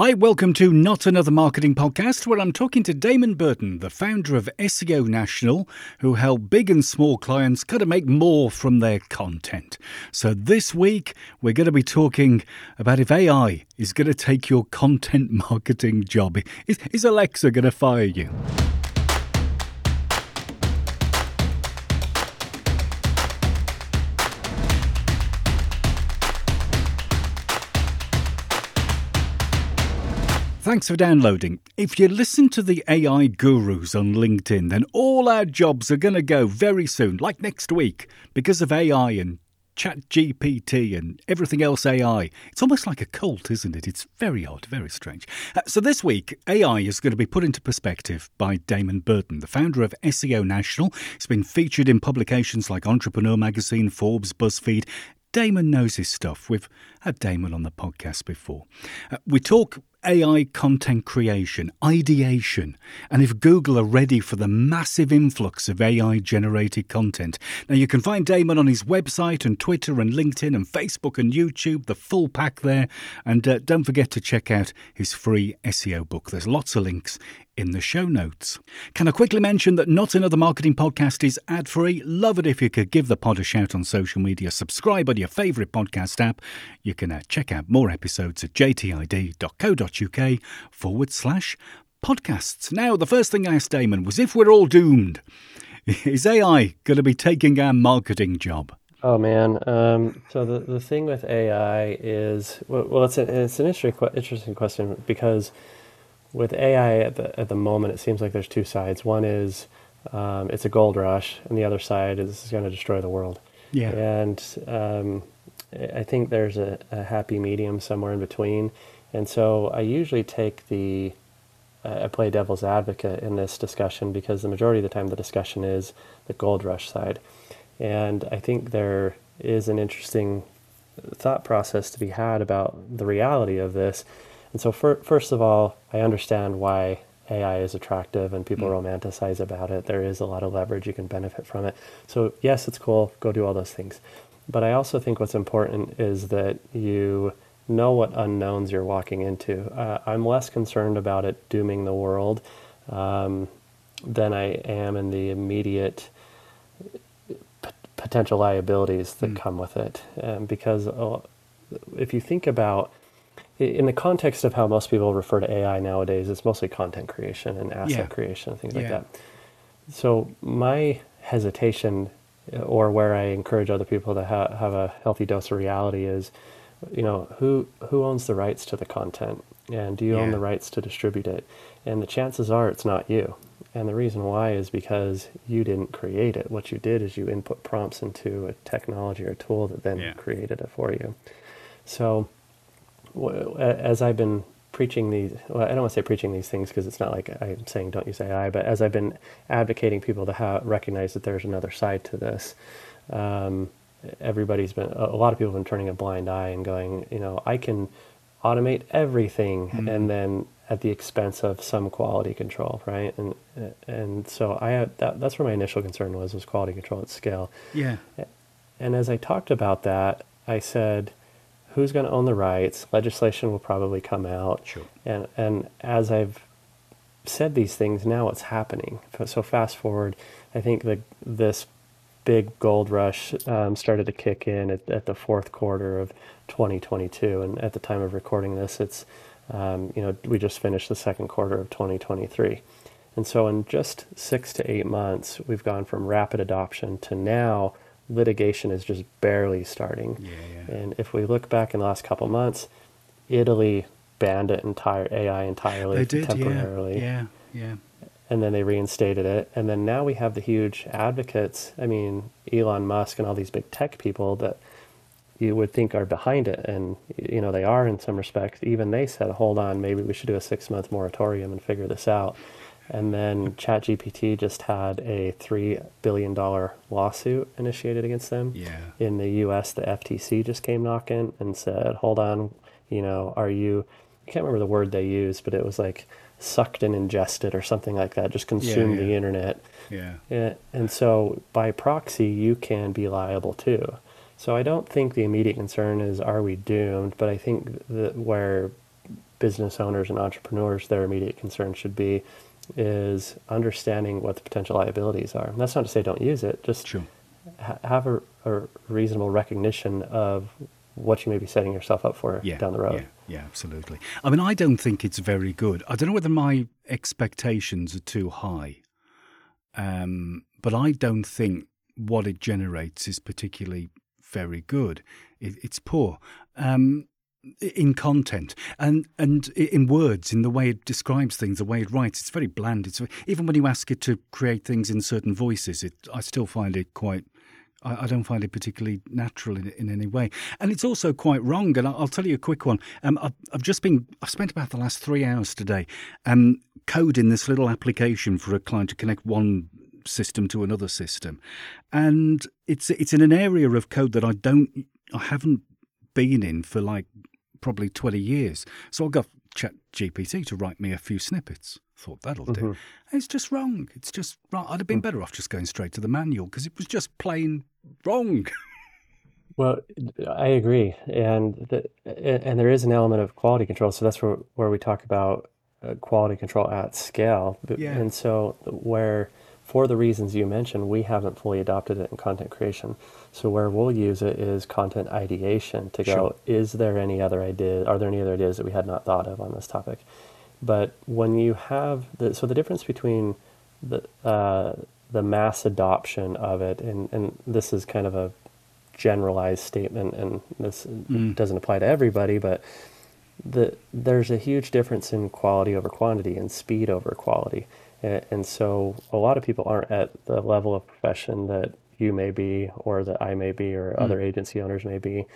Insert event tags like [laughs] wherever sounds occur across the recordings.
Hi, welcome to Not Another Marketing Podcast, where I'm talking to Damon Burton, the founder of SEO National, who help big and small clients kind of make more from their content. So this week, we're going to be talking about if AI is going to take your content [laughs] marketing job. Is, is Alexa going to fire you? Thanks for downloading. If you listen to the AI gurus on LinkedIn, then all our jobs are going to go very soon, like next week, because of AI and ChatGPT and everything else AI. It's almost like a cult, isn't it? It's very odd, very strange. Uh, so, this week, AI is going to be put into perspective by Damon Burton, the founder of SEO National. He's been featured in publications like Entrepreneur Magazine, Forbes, BuzzFeed. Damon knows his stuff. We've had Damon on the podcast before. Uh, we talk AI content creation, ideation, and if Google are ready for the massive influx of AI generated content. Now, you can find Damon on his website and Twitter and LinkedIn and Facebook and YouTube, the full pack there. And uh, don't forget to check out his free SEO book. There's lots of links in the show notes. Can I quickly mention that Not Another Marketing Podcast is ad free? Love it if you could give the pod a shout on social media, subscribe on your favourite podcast app. You can uh, check out more episodes at jtid.co.uk forward slash podcasts. Now, the first thing I asked Damon was if we're all doomed, [laughs] is AI going to be taking our marketing job? Oh man. Um, so the, the thing with AI is well, it's, a, it's an interesting interesting question because with AI at the, at the moment, it seems like there's two sides. One is um, it's a gold rush, and the other side is it's going to destroy the world. Yeah. And um, I think there's a, a, happy medium somewhere in between. And so I usually take the, uh, I play devil's advocate in this discussion because the majority of the time the discussion is the gold rush side. And I think there is an interesting thought process to be had about the reality of this and so, for, first of all, I understand why AI is attractive and people mm. romanticize about it. There is a lot of leverage you can benefit from it. So, yes, it's cool. Go do all those things. But I also think what's important is that you know what unknowns you're walking into. Uh, I'm less concerned about it dooming the world um, than I am in the immediate p- potential liabilities that mm. come with it. Um, because uh, if you think about in the context of how most people refer to AI nowadays, it's mostly content creation and asset yeah. creation and things yeah. like that. So my hesitation, uh, or where I encourage other people to ha- have a healthy dose of reality, is, you know, who who owns the rights to the content, and do you yeah. own the rights to distribute it? And the chances are it's not you. And the reason why is because you didn't create it. What you did is you input prompts into a technology or tool that then created it for you. So as I've been preaching these, well, I don't want to say preaching these things because it's not like I'm saying don't use AI, but as I've been advocating people to have, recognize that there's another side to this, um, everybody's been, a lot of people have been turning a blind eye and going, you know, I can automate everything mm-hmm. and then at the expense of some quality control, right? And and so I had, that, that's where my initial concern was was quality control at scale. Yeah. And as I talked about that, I said, who's going to own the rights. Legislation will probably come out. Sure. And and as I've said these things, now it's happening. So fast forward, I think that this big gold rush um, started to kick in at, at, the fourth quarter of 2022, and at the time of recording this, it's um, you know we just finished the second quarter of 2023. And so, in just six to eight months, we've gone from rapid adoption to now litigation is just barely starting. Yeah, yeah. And if we look back in the last couple months, Italy banned it entire AI entirely they did, temporarily. Yeah, yeah, yeah. And then they reinstated it. And then now we have the huge advocates. I mean, Elon Musk and all these big tech people that you would think are behind it. And, you know, they are in some respects. Even they said, hold on, maybe we should do a six month moratorium and figure this out. And then ChatGPT just had a $3 billion lawsuit initiated against them. Yeah. In the US, the FTC just came knocking and said, hold on, you know, are you, I can't remember the word they used, but it was like sucked and ingested or something like that, just consumed yeah, yeah. the internet. Yeah. And, and so by proxy, you can be liable too. So I don't think the immediate concern is are we doomed, but I think that where business owners and entrepreneurs, their immediate concern should be is understanding what the potential liabilities are. And that's not to say don't use it, just Sure. ha- have a, a reasonable recognition of what you may be setting yourself up for Yeah, down the road. Yeah, yeah, absolutely. I mean, I don't think it's very good. I don't know whether my expectations are too high, um, but I don't think what it generates is particularly very good. It, it's poor. Um, in content and and in words, in the way it describes things, the way it writes, it's very bland. It's even when you ask it to create things in certain voices, it I still find it quite. I, I don't find it particularly natural in, in any way, and it's also quite wrong. And I'll, I'll tell you a quick one. Um, I've, I've just been I've spent about the last three hours today um, coding this little application for a client to connect one system to another system, and it's it's in an area of code that I don't I haven't been in for like probably 20 years. So I got Chat GPT to write me a few snippets. Thought that'll do. Mm-hmm. It's just wrong. It's just wrong. I'd have been better off just going straight to the manual because it was just plain wrong. [laughs] Well, I agree, and the, and there is an element of quality control. So that's where where we talk about uh, quality control at scale. Yeah. And so where for the reasons you mentioned, we haven't fully adopted it in content creation. So where we'll use it is content ideation to go, Sure. is there any other ideas? Are there any other ideas that we had not thought of on this topic? But when you have the so the difference between the uh, the mass adoption of it, and, and this is kind of a generalized statement, and this doesn't apply to everybody, but the there's a huge difference in quality over quantity and speed over quality, and so a lot of people aren't at the level of profession that you may be, or that I may be, or other mm. agency owners may be.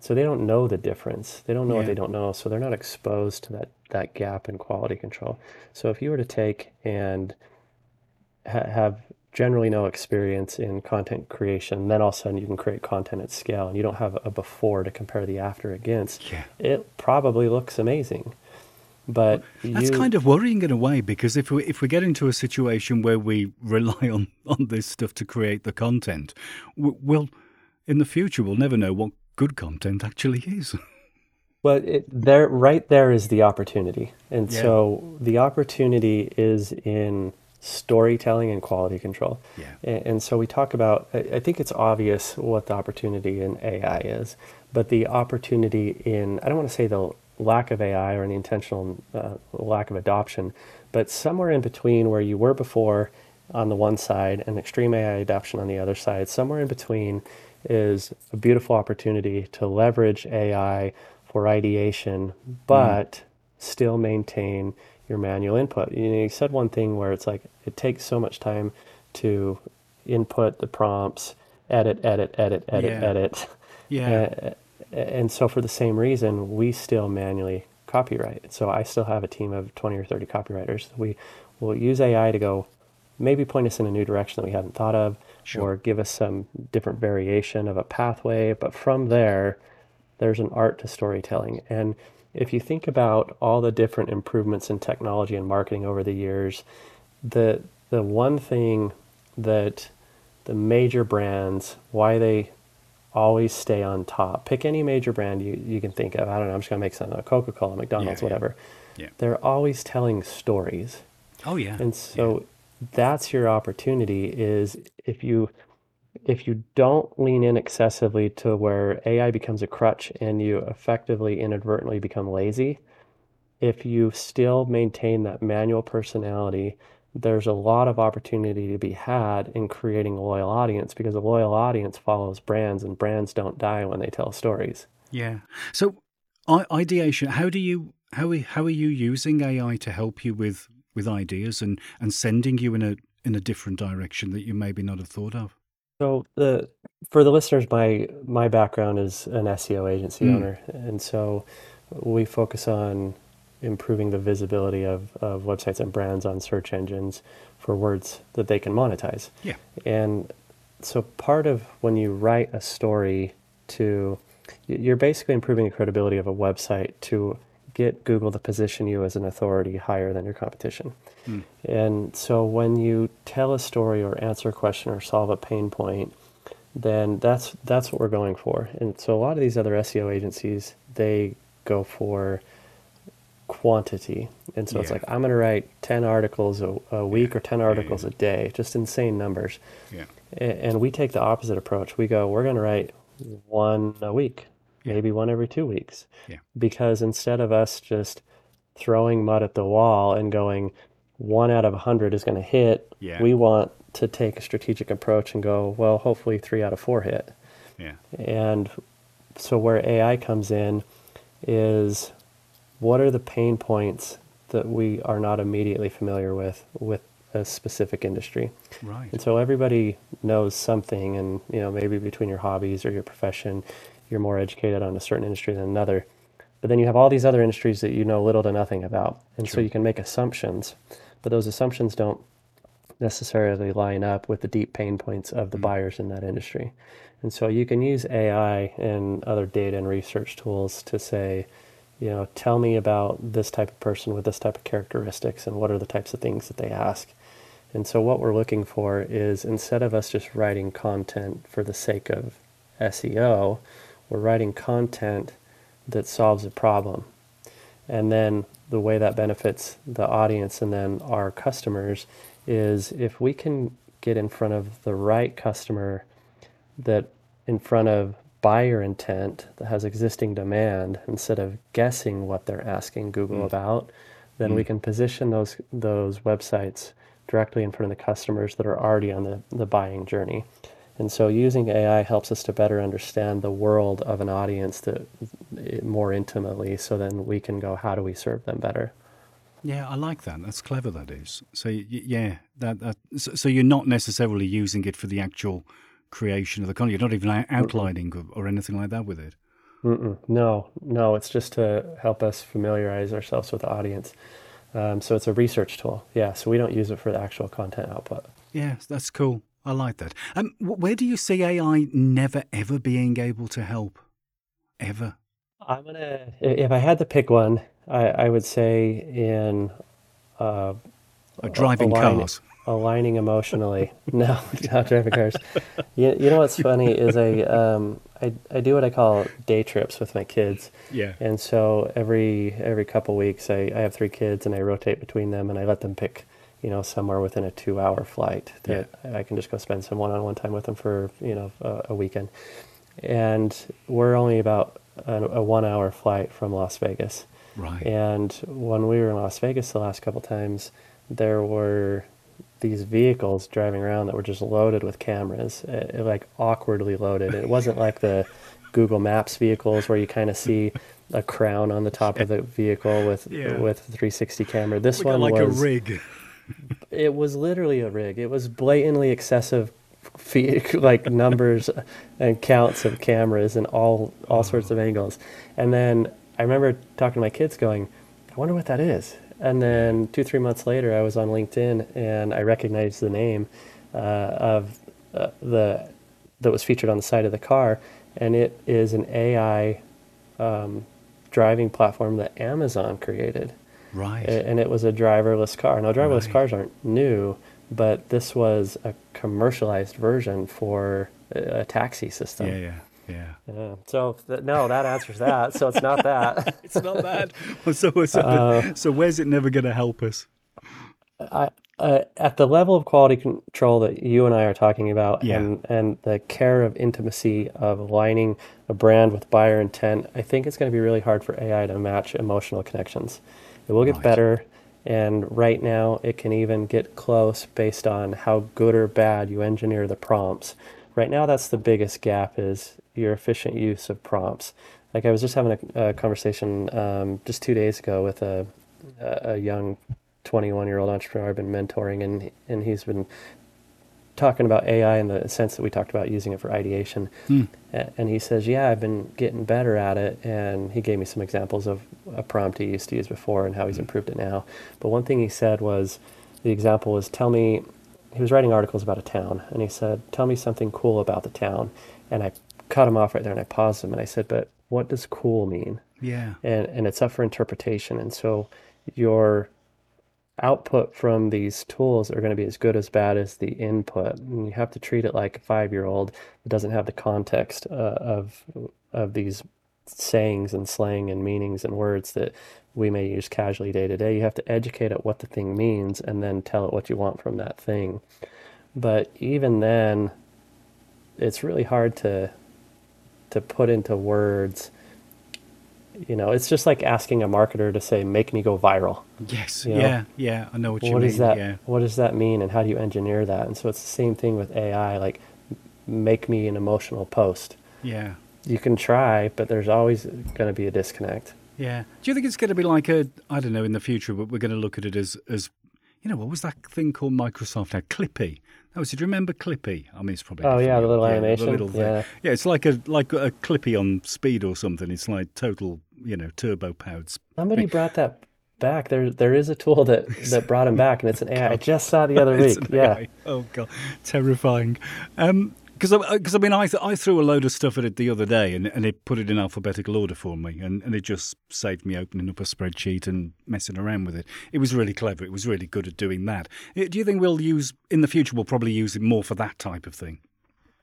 So they don't know the difference. They don't know what they don't know. So they're not exposed to that that gap in quality control. So if you were to take and ha- have generally no experience in content creation, then all of a sudden you can create content at scale, and you don't have a before to compare the after against. Yeah. It probably looks amazing, but That's you, kind of worrying in a way because if we if we get into a situation where we rely on [laughs] on this stuff to create the content, we'll in the future we'll never know what good content actually is. [laughs] Well, it, there, right there is the opportunity, and Yeah. so the opportunity is in storytelling and quality control. Yeah. And, and so we talk about. I think it's obvious what the opportunity in AI is, but the opportunity in I don't want to say the lack of AI or an intentional uh, lack of adoption, but somewhere in between where you were before on the one side and extreme AI adoption on the other side, somewhere in between is a beautiful opportunity to leverage AI for ideation, but still maintain your manual input. You, know, you said one thing where it's like it takes so much time to input the prompts, edit, edit, edit, edit, Yeah. edit. Yeah. [laughs] And so for the same reason, we still manually copywrite. So I still have a team of 20 or 30 copywriters. We will use AI to go maybe point us in a new direction that we hadn't thought of Sure. or give us some different variation of a pathway. But from there, there's an art to storytelling. And if you think about all the different improvements in technology and marketing over the years, the the one thing that the major brands why they always stay on top. Pick any major brand you, you can think of. I don't know, I'm just gonna make some Coca Cola, McDonald's, Yeah, yeah. whatever. Yeah. They're always telling stories. Oh yeah. And so that's your opportunity is if you if you don't lean in excessively to where AI becomes a crutch and you effectively inadvertently become lazy, if you still maintain that manual personality, there's a lot of opportunity to be had in creating a loyal audience because a loyal audience follows brands and brands don't die when they tell stories. Yeah. So, ideation. How do you how are- how are you using AI to help you with with ideas and and sending you in a in a different direction that you maybe not have thought of? So the for the listeners, my my background is an SEO agency Mm. owner, and so we focus on improving the visibility of, of websites and brands on search engines for words that they can monetize. Yeah. And so part of when you write a story to you're basically improving the credibility of a website to get Google to position you as an authority higher than your competition. Hmm. And so when you tell a story or answer a question or solve a pain point, then that's that's what we're going for. And so a lot of these other SEO agencies, they go for quantity. And so it's like, I'm going to write 10 articles a, a week or 10 yeah, articles a day, just insane numbers. Yeah. And we take the opposite approach. We go, we're going to write one a week, Yeah. maybe one every two weeks. Yeah. Because instead of us just throwing mud at the wall and going, one out of a 100 is going to hit, Yeah. we want to take a strategic approach and go, well, hopefully three out of four hit. Yeah. And so where AI comes in is what are the pain points that we are not immediately familiar with with a specific industry. Right. And so everybody knows something and you know maybe between your hobbies or your profession you're more educated on a certain industry than another. But then you have all these other industries that you know little to nothing about. And so you can make assumptions, but those assumptions don't necessarily line up with the deep pain points of the mm. buyers in that industry. And so you can use AI and other data and research tools to say, you know, tell me about this type of person with this type of characteristics and what are the types of things that they ask. And so what we're looking for is instead of us just writing content for the sake of SEO, we're writing content that solves a problem. And then the way that benefits the audience and then our customers is if we can get in front of the right customer that in front of buyer intent that has existing demand instead of guessing what they're asking Google about, then we can position those those websites directly in front of the customers that are already on the, the buying journey. And so using AI helps us to better understand the world of an audience that eh, more intimately so then we can go how do we serve them better. Yeah, I like that. That's clever. That is. So yeah, that that. So you're not necessarily using it for the actual creation of the content. You're not even out- outlining or, or anything like that with it. Mm-mm. No, no, it's just to help us familiarize ourselves with the audience. Um, so it's a research tool. Yeah, so we don't use it for the actual content output. Yeah, that's cool. I like that. Um, where do you see AI never ever being able to help? Ever? I'm gonna. If I had to pick one, I, I would say in uh, Uh, driving align- cars. Aligning emotionally. [laughs] no, not driving cars. You, you know what's funny is I, um, I I do what I call day trips with my kids. Yeah. And so every every couple weeks, I, I have three kids, and I rotate between them, and I let them pick, you know, somewhere within a two-hour flight that I can just go spend some one-on-one time with them for, you know, a, a weekend. And we're only about a, a one-hour flight from Las Vegas. Right. And when we were in Las Vegas the last couple times, there were these vehicles driving around that were just loaded with cameras, uh, like awkwardly loaded. It wasn't like the Google Maps vehicles where you kind of see a crown on the top of the vehicle with Yeah. with a 360 camera. This We one like was a rig. it was literally a rig. It was blatantly excessive, like numbers and counts of cameras and all all sorts of angles. And then I remember talking to my kids, going, "I wonder what that is." And then two three months later, I was on LinkedIn and I recognized the name uh, of uh, the that was featured on the side of the car, and it is an AI um, driving platform that Amazon created Right. and it was a driverless car. Now, driverless Right. cars aren't new, but this was a commercialized version for a, a taxi system. yeah, yeah, yeah. Yeah. So th- no, that answers that. So it's not that. [laughs] It's not bad. [laughs] Well, so, so, Uh, so where's it never going to help us? I, uh, at the level of quality control that you and I are talking about, Yeah. and and the care of intimacy of aligning a brand with buyer intent, I think it's going to be really hard for AI to match emotional connections. It will get Right. better, and right now it can even get close based on how good or bad you engineer the prompts. Right now, that's the biggest gap is your efficient use of prompts. Like I was just having a, a conversation um, just two days ago with a a young 21 year old entrepreneur I've been mentoring, and and he's been talking about AI in the sense that we talked about using it for ideation. A- And he says, "Yeah, I've been getting better at it." And he gave me some examples of a prompt he used to use before and how he's improved it now. But one thing he said was, the example was, "Tell me." He was writing articles about a town, and he said, "Tell me something cool about the town." And I cut him off right there, and I paused him, and I said, "But what does cool mean?" Yeah. and, and it's up for interpretation. And so your output from these tools are going to be as good as bad as the input. And you have to treat it like a five year old that doesn't have the context uh, of of these sayings and slang and meanings and words that we may use casually day to day. You have to educate it what the thing means and then tell it what you want from that thing. But even then, it's really hard to to put into words. You know, it's just like asking a marketer to say, "Make me go viral." Yes. You know? Yeah. Yeah. I know what you what mean. does that Yeah. what does that mean and how do you engineer that and so it's the same thing with ai like make me an emotional post Yeah. you can try but there's always going to be a disconnect Yeah. Do you think it's going to be like a I don't know in the future, but we're going to look at it as as you know what was that thing called Microsoft had Clippy. Oh, so do you remember Clippy? I mean, it's probably Oh, yeah, the little the animation. little thing. Yeah. yeah, it's like a like a Clippy on speed or something. It's like total, you know, turbo powered. somebody brought that back there there is a tool that [laughs] that brought him back and it's an ai i [laughs] just saw the other week yeah AI. Oh god, terrifying. Um, because I, because I mean, I th- I threw a load of stuff at it the other day, and, and it put it in alphabetical order for me, and, and it just saved me opening up a spreadsheet and messing around with it. It was really clever. It was really good at doing that. Uh, Do you think we'll use in the future? We'll probably use it more for that type of thing.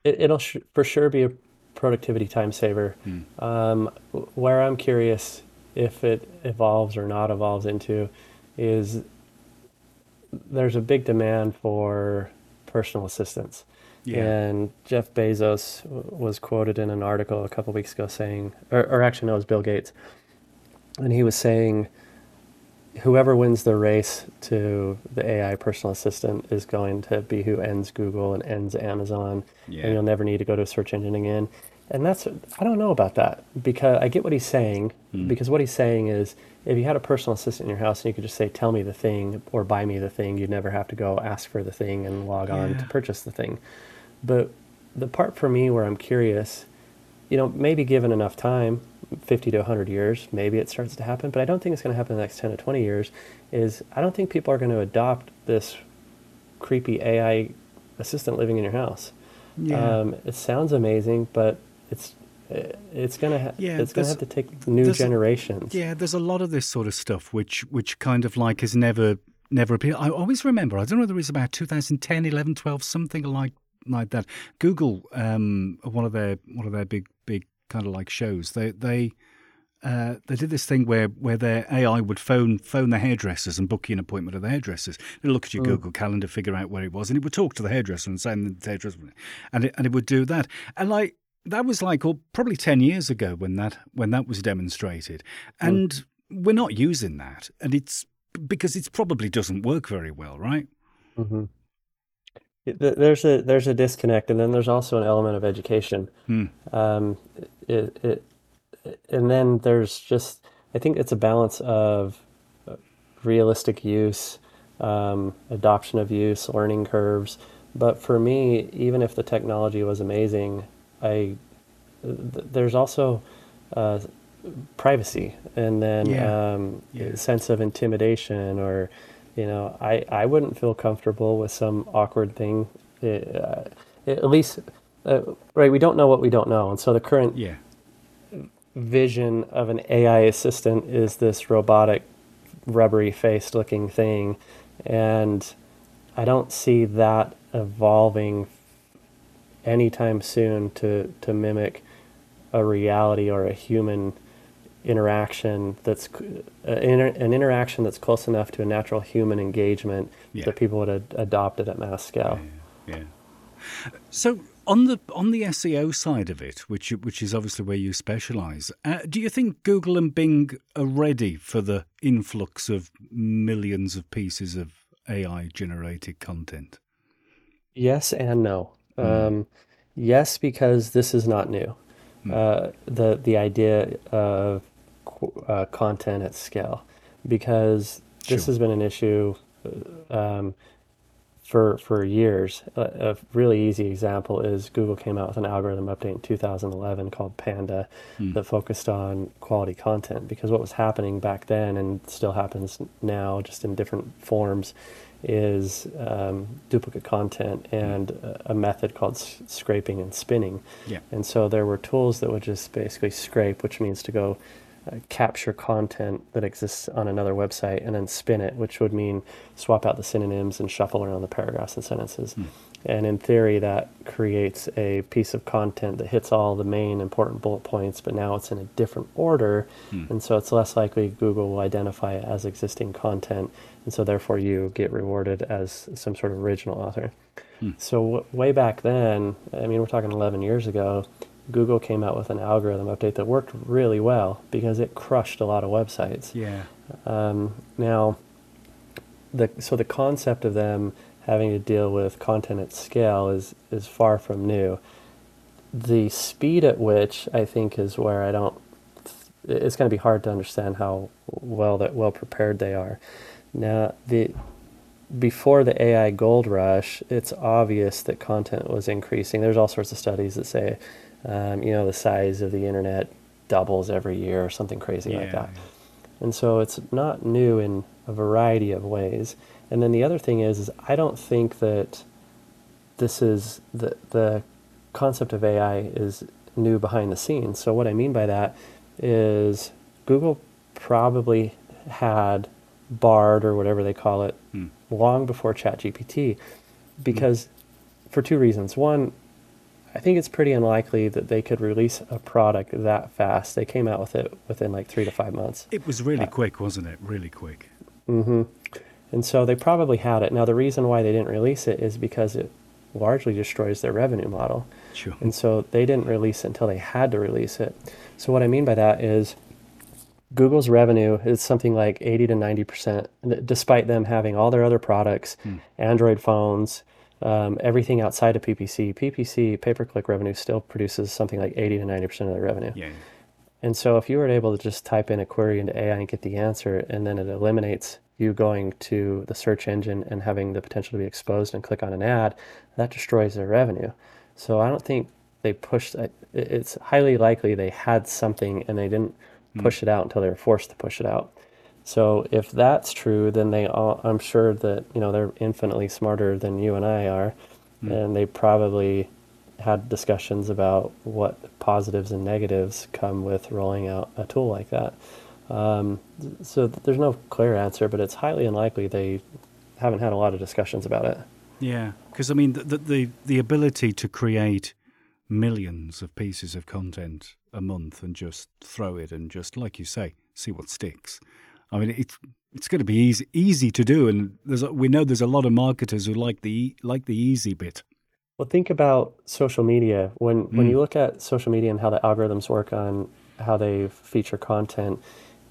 it, it'll sh- for sure be a productivity time saver. Um, where I'm curious if it evolves or not evolves into is there's a big demand for personal assistance. Yeah. And Jeff Bezos w- was quoted in an article a couple weeks ago saying, or, or actually, no, it was Bill Gates. And he was saying, whoever wins the race to the AI personal assistant is going to be who ends Google and ends Amazon, Yeah. and you'll never need to go to a search engine again. And that's I don't know about that because I get what he's saying hmm. because what he's saying is if you had a personal assistant in your house and you could just say tell me the thing or buy me the thing, you'd never have to go ask for the thing and log on to purchase the thing. But the part for me where I'm curious, you know, maybe given enough time, 50 to 100 years, maybe it starts to happen, but I don't think it's going to happen in the next 10 to 20 years. Is I don't think people are going to adopt this creepy AI assistant living in your house. Yeah. Um, it sounds amazing, but it's it's gonna ha- Yeah, it's gonna have to take new generations. Yeah, there's a lot of this sort of stuff which which kind of like has never never appeared. I always remember. I don't know whether it was about 2010, 11, 12, something like like that. Google, um, one of their one of their big big kind of like shows. They they. Uh, they did this thing where, where their AI would phone phone the hairdressers and book you an appointment at the hairdressers. It'd look at your Google Calendar, figure out where it was, and it would talk to the hairdresser and say, the hairdresser, and it, and it would do that. And like that was like oh, probably ten years ago when that when that was demonstrated, and we're not using that, and it's because it probably doesn't work very well, right? hmm Th- There's a there's a disconnect, and then there's also an element of education. Hmm. Um, it, it, and then there's just I think it's a balance of uh, realistic use, um, adoption of use, learning curves. But for me, even if the technology was amazing, I th- there's also uh, privacy, and then Yeah. um, Yeah. sense of intimidation, or you know, I I wouldn't feel comfortable with some awkward thing. Uh, at least, uh, right? We don't know what we don't know, and so the current Yeah, vision of an AI assistant is this robotic, rubbery faced looking thing. And I don't see that evolving anytime soon to, to mimic a reality or a human interaction that's uh, inter, an interaction that's close enough to a natural human engagement Yeah. that people would ad- adopt it at mass scale. yeah. So on the on the SEO side of it, which which is obviously where you specialize, uh, do you think Google and Bing are ready for the influx of millions of pieces of AI generated content? Yes and no. Um, yes, because this is not new. Uh, the the idea of qu- uh, content at scale, because this Sure. has been an issue uh, um, for for years. A, a really easy example is Google came out with an algorithm update in 2011 called Panda that focused on quality content because what was happening back then and still happens now, just in different forms, is um, duplicate content and a, a method called s- scraping and spinning. Yeah. And so there were tools that would just basically scrape, which means to go uh, capture content that exists on another website and then spin it, which would mean swap out the synonyms and shuffle around the paragraphs and sentences. And in theory, that creates a piece of content that hits all the main important bullet points, but now it's in a different order. Hmm. And so it's less likely Google will identify it as existing content. And so therefore, you get rewarded as some sort of original author. Hmm. So, w- way back then, I mean, we're talking 11 years ago, Google came out with an algorithm update that worked really well because it crushed a lot of websites. Yeah. Um, now, the so the concept of them having to deal with content at scale is is far from new. The speed at which I think is where I don't. It's going to be hard to understand how well that well prepared they are. Now the before the AI gold rush, it's obvious that content was increasing. There's all sorts of studies that say, um, you know, the size of the internet doubles every year or something crazy like that. And so it's not new in a variety of ways. And then the other thing is, is I don't think that this is the the concept of AI is new behind the scenes. So what I mean by that is Google probably had Bard or whatever they call it Hmm. long before ChatGPT because for two reasons. One, I think it's pretty unlikely that they could release a product that fast. They came out with it within like three to five months. It was really quick, wasn't it? Really quick. Mm-hmm. And so they probably had it. Now, the reason why they didn't release it is because it largely destroys their revenue model. Sure. And so they didn't release it until they had to release it. So what I mean by that is Google's revenue is something like 80 to 90%, despite them having all their other products, Hmm. Android phones, um, everything outside of PPC. PPC, pay per click revenue, still produces something like 80 to 90% of their revenue. Yeah. And so if you were able to just type in a query into AI and get the answer, and then it eliminates you going to the search engine and having the potential to be exposed and click on an ad, that destroys their revenue. So I don't think they pushed it- it's highly likely they had something and they didn't push it out until they were forced to push it out. So if that's true, then they all, I'm sure that you know they're infinitely smarter than you and I are, and they probably had discussions about what positives and negatives come with rolling out a tool like that. Um, so th- there's no clear answer, but it's highly unlikely they haven't had a lot of discussions about it. Yeah, because I mean, the the the ability to create millions of pieces of content a month and just throw it and just, like you say, see what sticks. I mean, it's it's going to be easy easy to do, and there's a, we know there's a lot of marketers who like the like the easy bit. Well, think about social media. When when Mm. you look at social media and how the algorithms work on how they feature content,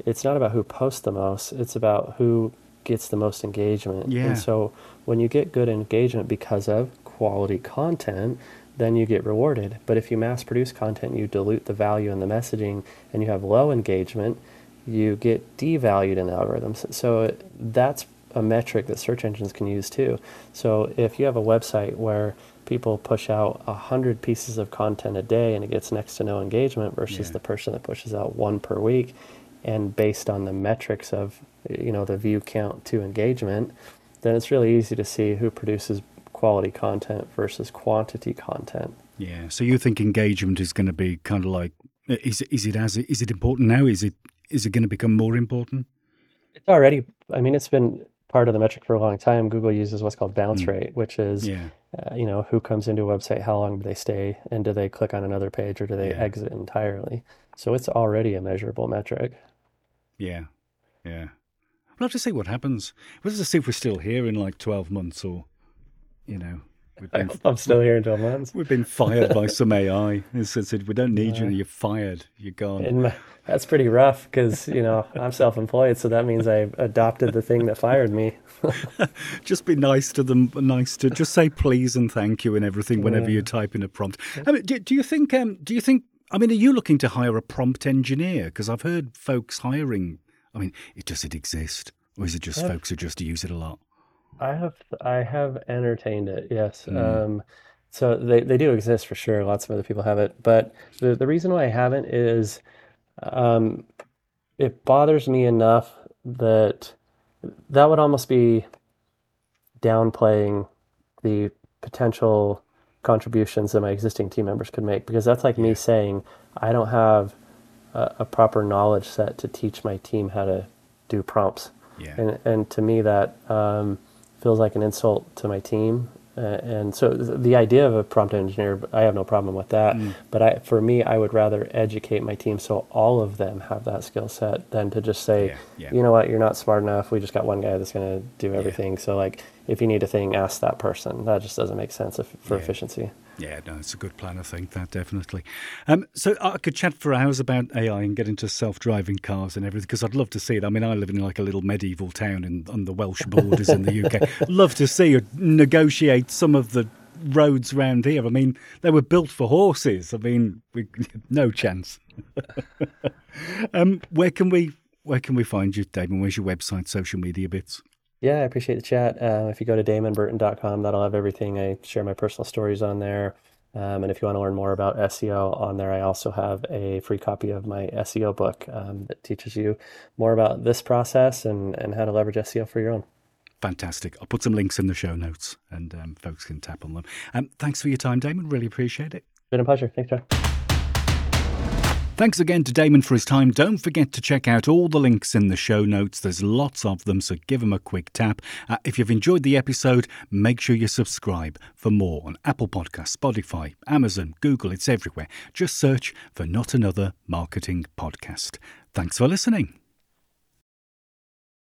it's not about who posts the most. It's about who gets the most engagement. Yeah. And so when you get good engagement because of quality content, then you get rewarded. But if you mass produce content, you dilute the value in the messaging, and you have low engagement, you get devalued in the algorithms. So it, that's a metric that search engines can use too. So if you have a website where people push out a hundred pieces of content a day and it gets next to no engagement versus Yeah. the person that pushes out one per week, and based on the metrics of you know the view count to engagement, then it's really easy to see who produces quality content versus quantity content. Yeah. So you think engagement is going to be kind of like is it, is it as is it important now? Is it is it going to become more important? It's already, I mean, it's been part of the metric for a long time. Google uses what's called bounce Mm. rate, which is, Yeah. uh, you know, who comes into a website, how long do they stay, and do they click on another page or do they Yeah. exit entirely? So it's already a measurable metric. Yeah. Yeah. We'll have to see what happens. We'll have to see if we're still here in like twelve months or, you know, been I'm still here in 12 months. We've been fired by [laughs] some AI. It said, we don't need you. You're fired. You're gone. My, that's pretty rough because, you know, [laughs] I'm self employed. So that means I adopted the thing that fired me. [laughs] Just be nice to them. Nice to just say please and thank you and everything whenever Yeah. you type in a prompt. I mean, do, do you think? Um, do you think? I mean, are you looking to hire a prompt engineer? Because I've heard folks hiring. I mean, it does it exist, or is it just Yeah. folks who just use it a lot? I have I have entertained it, yes. Mm. Um, so they, they do exist for sure. Lots of other people have it, but the the reason why I haven't is um, it bothers me enough that that would almost be downplaying the potential contributions that my existing team members could make because that's like me saying I don't have a, a proper knowledge set to teach my team how to do prompts. Yeah. And and to me that um, feels like an insult to my team Uh, and so the idea of a prompt engineer, I have no problem with that. Mm. But I, for me, I would rather educate my team so all of them have that skill set than to just say, yeah, yeah. you know what, you're not smart enough. We just got one guy that's going to do everything. Yeah. So like, if you need a thing, ask that person. That just doesn't make sense if, for efficiency. Yeah, no, it's a good plan. I think that definitely. Um, so I could chat for hours about AI and get into self-driving cars and everything because I'd love to see it. I mean, I live in like a little medieval town in, on the Welsh borders in the UK. [laughs] love to see it negotiate some of the roads around here. I mean, they were built for horses. I mean, we, [laughs] no chance. [laughs] um, where can we where can we find you, Damon? Where's your website, social media bits? Yeah, I appreciate the chat. Uh, if you go to damonburton.com, that'll have everything. I share my personal stories on there. Um, and if you want to learn more about SEO on there, I also have a free copy of my SEO book um, that teaches you more about this process and, and how to leverage SEO for your own. Fantastic. I'll put some links in the show notes and um, folks can tap on them. Um, thanks for your time, Damon. Really appreciate it. Been a pleasure. Thanks, John. Thanks again to Damon for his time. Don't forget to check out all the links in the show notes. There's lots of them, so give them a quick tap. Uh, if you've enjoyed the episode, make sure you subscribe for more on Apple Podcasts, Spotify, Amazon, Google. It's everywhere. Just search for Not Another Marketing Podcast. Thanks for listening.